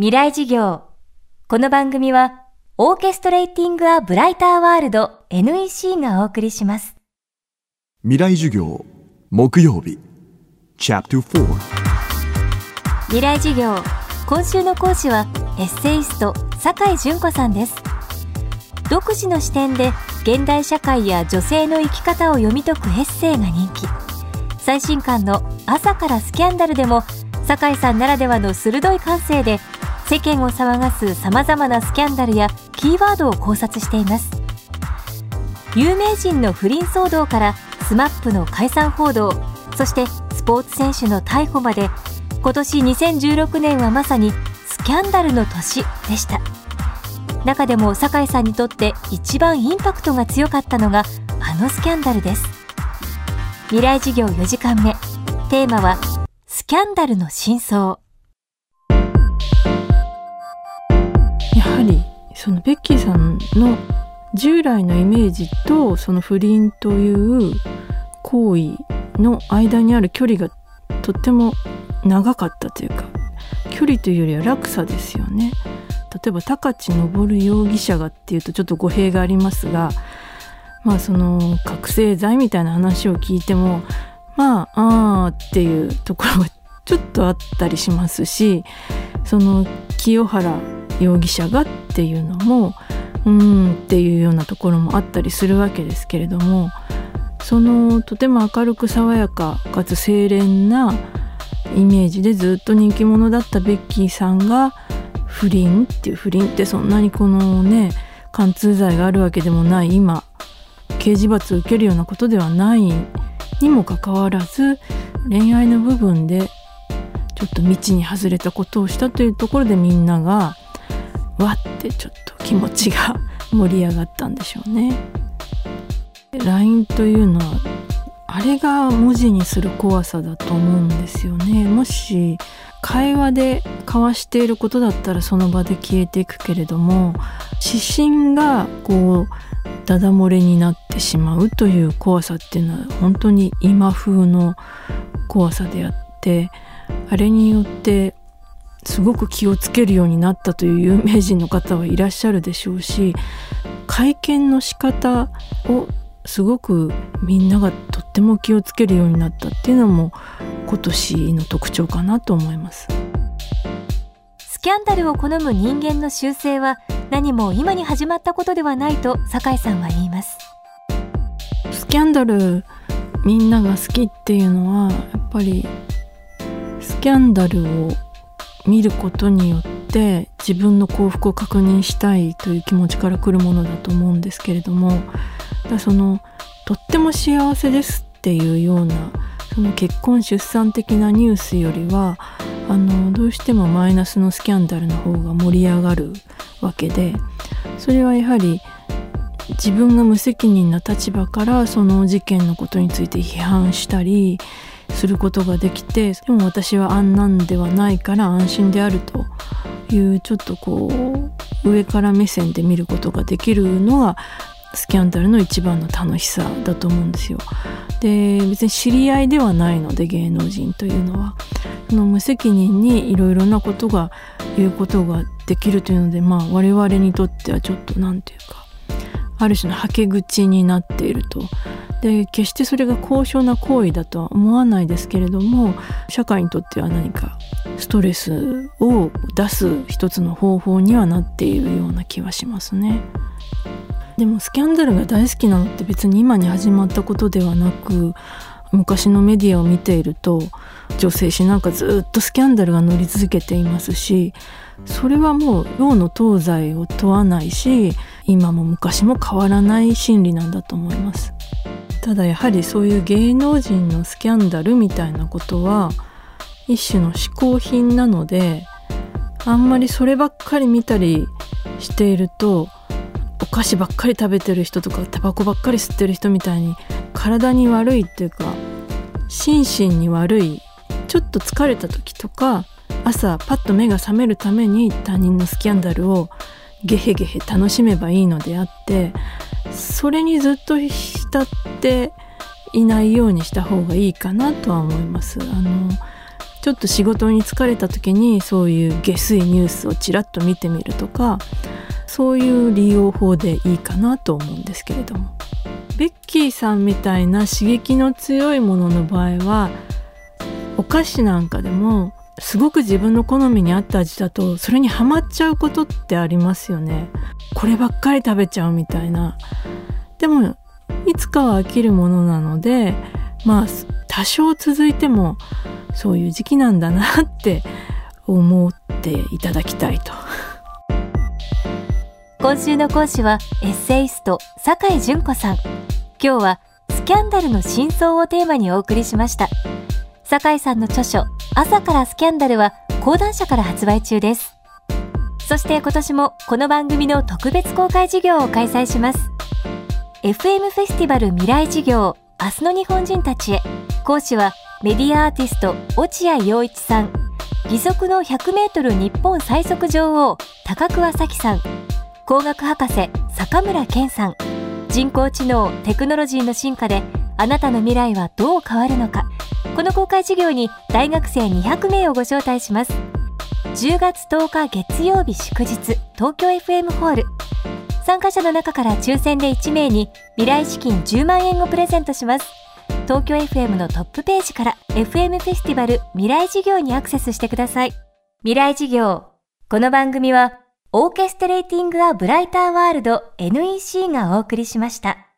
未来事業。この番組は、オーケストレーティング・ア・ブライター・ワールド NEC がお送りします。未来授業木曜日 Chapter 4未来事業。今週の講師は、エッセイスト、酒井純子さんです。独自の視点で、現代社会や女性の生き方を読み解くエッセイが人気。最新刊の朝からスキャンダルでも、酒井さんならではの鋭い感性で、世間を騒がす様々なスキャンダルやキーワードを考察しています。有名人の不倫騒動から SMAP の解散報道そしてスポーツ選手の逮捕まで今年2016年はまさにスキャンダルの年でした。中でも酒井さんにとって一番インパクトが強かったのがあのスキャンダルです。未来事業4時間目。テーマはスキャンダルの真相。やはりそのベッキーさんの従来のイメージとその不倫という行為の間にある距離がとっても長かったというか距離というよりは落差ですよね。例えば高知昇容疑者がっていうとちょっと語弊がありますがまあその覚醒剤みたいな話を聞いてもまああーっていうところがちょっとあったりしますしその清原容疑者がっていうのもうんっていうようなところもあったりするわけですけれどもそのとても明るく爽やかかつ清廉なイメージでずっと人気者だったベッキーさんが不倫っていう不倫ってそんなにこのね貫通罪があるわけでもない。今刑事罰を受けるようなことではないにもかかわらず恋愛の部分でちょっと道に外れたことをしたというところでみんながわってちょっと気持ちが盛り上がったんでしょうね。LINE というのはあれが文字にする怖さだと思うんですよね。もし会話で交わしていることだったらその場で消えていくけれども指針がこうダダ漏れになってしまうという怖さっていうのは本当に今風の怖さであってあれによってすごく気をつけるようになったという有名人の方はいらっしゃるでしょうし会見の仕方をすごくみんながとっても気をつけるようになったっていうのも今年の特徴かなと思います。スキャンダルを好む人間の習性は何も今に始まったことではないと酒井さんは言いますスキャンダルみんなが好きっていうのはやっぱりスキャンダルを見ることによって自分の幸福を確認したいという気持ちから来るものだと思うんですけれどもだそのとっても幸せですっていうようなその結婚出産的なニュースよりはあのどうしてもマイナスのスキャンダルの方が盛り上がるわけでそれはやはり自分が無責任な立場からその事件のことについて批判したりすることができてでも私はあんなんではないから安心であるというちょっとこう上から目線で見ることができるのがスキャンダルの一番の楽しさだと思うんですよ。で別に知り合いではないので芸能人というのはその無責任にいろいろなことが言うことができるというのでまあ我々にとってはちょっと何て言うかある種のはけ口になっていると。で決してそれが高尚な行為だとは思わないですけれども社会にとっては何かストレスを出す一つの方法にはなっているような気はしますね。でもスキャンダルが大好きなのって別に今に始まったことではなく昔のメディアを見ていると女性誌なんかずっとスキャンダルが乗り続けていますしそれはもう洋の東西を問わないし今も昔も変わらない心理なんだと思いますただやはりそういう芸能人のスキャンダルみたいなことは一種の嗜好品なのであんまりそればっかり見たりしているとお菓子ばっかり食べてる人とかタバコばっかり吸ってる人みたいに体に悪いっていうか心身に悪いちょっと疲れた時とか朝パッと目が覚めるために他人のスキャンダルをゲヘゲヘ楽しめばいいのであってそれにずっと浸っていないようにした方がいいかなとは思います。あのちょっと仕事に疲れた時にそういう下水ニュースをちらっと見てみるとかそういう利用法でいいかなと思うんですけれども。ベッキーさんみたいな刺激の強いものの場合はお菓子なんかでもすごく自分の好みに合った味だとそれにはまっちゃうことってありますよね。こればっかり食べちゃうみたいな。でもいつかは飽きるものなのでまあ多少続いてもそういう時期なんだなって思っていただきたいと。今週の講師はエッセイスト酒井純子さん。今日はスキャンダルの真相をテーマにお送りしました。酒井さんの著書朝からスキャンダルは講談社から発売中です。そして今年もこの番組の特別公開授業を開催します。FM フェスティバル未来授業明日の日本人たちへ。講師はメディアアーティスト落合陽一さん。義足の100メートル日本最速女王高桑早紀さん。工学博士坂村健さん。人工知能テクノロジーの進化であなたの未来はどう変わるのか。この公開授業に大学生200名をご招待します。10月10日月曜日祝日東京 FM ホール。参加者の中から抽選で1名に未来資金10万円をプレゼントします東京 FM のトップページから FM フェスティバル未来事業にアクセスしてください未来事業この番組はオーケストレーティング・ア・ブライター・ワールド NEC がお送りしました。